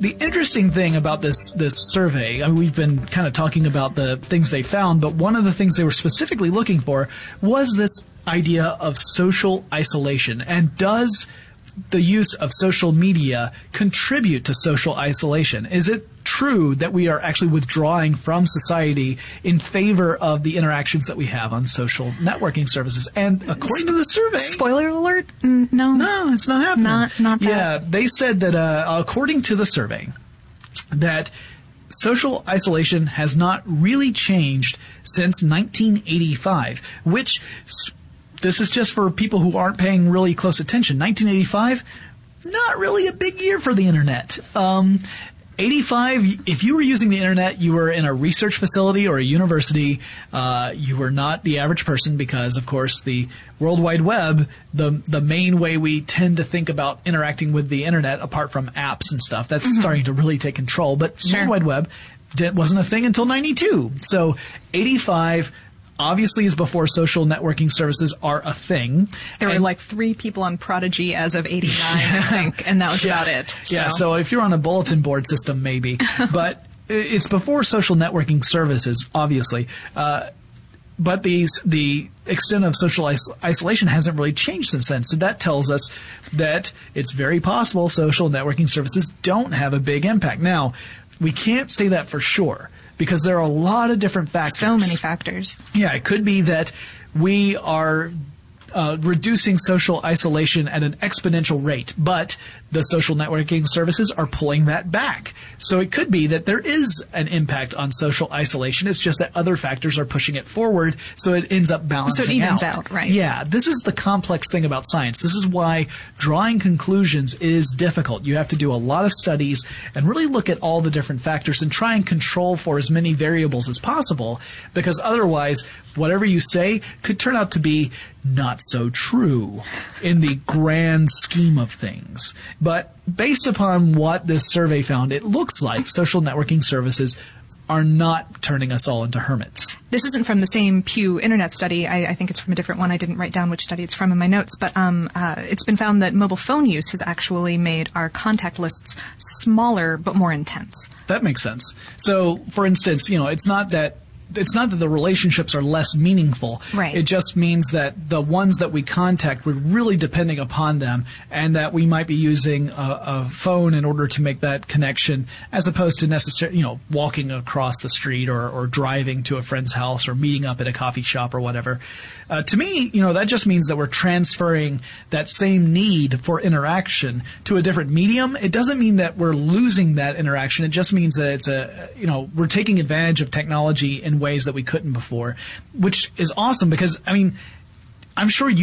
the interesting thing about this this survey, I mean, we've been kind of talking about the things they found, but one of the things they were specifically looking for was this idea of social isolation. And does the use of social media contribute to social isolation? Is it true that we are actually withdrawing from society in favor of the interactions that we have on social networking services? And according to the survey, Spoiler alert? No. no, it's not happening. Not- not that. Yeah, they said that uh, according to the survey, that social isolation has not really changed since 1985, which this is just for people who aren't paying really close attention. 1985, not really a big year for the internet. Um, 85, if you were using the internet, you were in a research facility or a university. Uh, you were not the average person because, of course, the World Wide Web, the the main way we tend to think about interacting with the internet, apart from apps and stuff, that's starting to really take control. But Sure. World Wide Web wasn't a thing until 92. So 85 obviously is before social networking services are a thing. There were like three people on Prodigy as of 89, I think, and that was about it. Yeah, so if you're on a bulletin board system, maybe. but it's before social networking services, obviously. Uh, but these the extent of social is- isolation hasn't really changed since then. So that tells us that it's very possible social networking services don't have a big impact. Now, we can't say that for sure because there are a lot of different factors. so many factors. Yeah, it could be that we are uh, reducing social isolation at an exponential rate, but the social networking services are pulling that back. So it could be that there is an impact on social isolation. It's just that other factors are pushing it forward, so it ends up balancing so it evens out. out, right. Yeah, this is the complex thing about science. This is why drawing conclusions is difficult. You have to do a lot of studies and really look at all the different factors and try and control for as many variables as possible because otherwise whatever you say could turn out to be not so true in the grand scheme of things. But based upon what this survey found, it looks like social networking services are not turning us all into hermits. This isn't from the same Pew Internet study. I, I think it's from a different one. I didn't write down which study it's from in my notes, but um, uh, it's been found that mobile phone use has actually made our contact lists smaller but more intense. That makes sense. So, for instance, you know, it's not that it's not that the relationships are less meaningful. Right. It just means that the ones that we contact, we're really depending upon them, and that we might be using a, a phone in order to make that connection, as opposed to necessarily, you know, walking across the street or, or driving to a friend's house or meeting up at a coffee shop or whatever. Uh, to me, you know, that just means that we're transferring that same need for interaction to a different medium. It doesn't mean that we're losing that interaction. It just means that it's a, you know, we're taking advantage of technology in ways that we couldn't before, which is awesome because, I mean, I'm sure you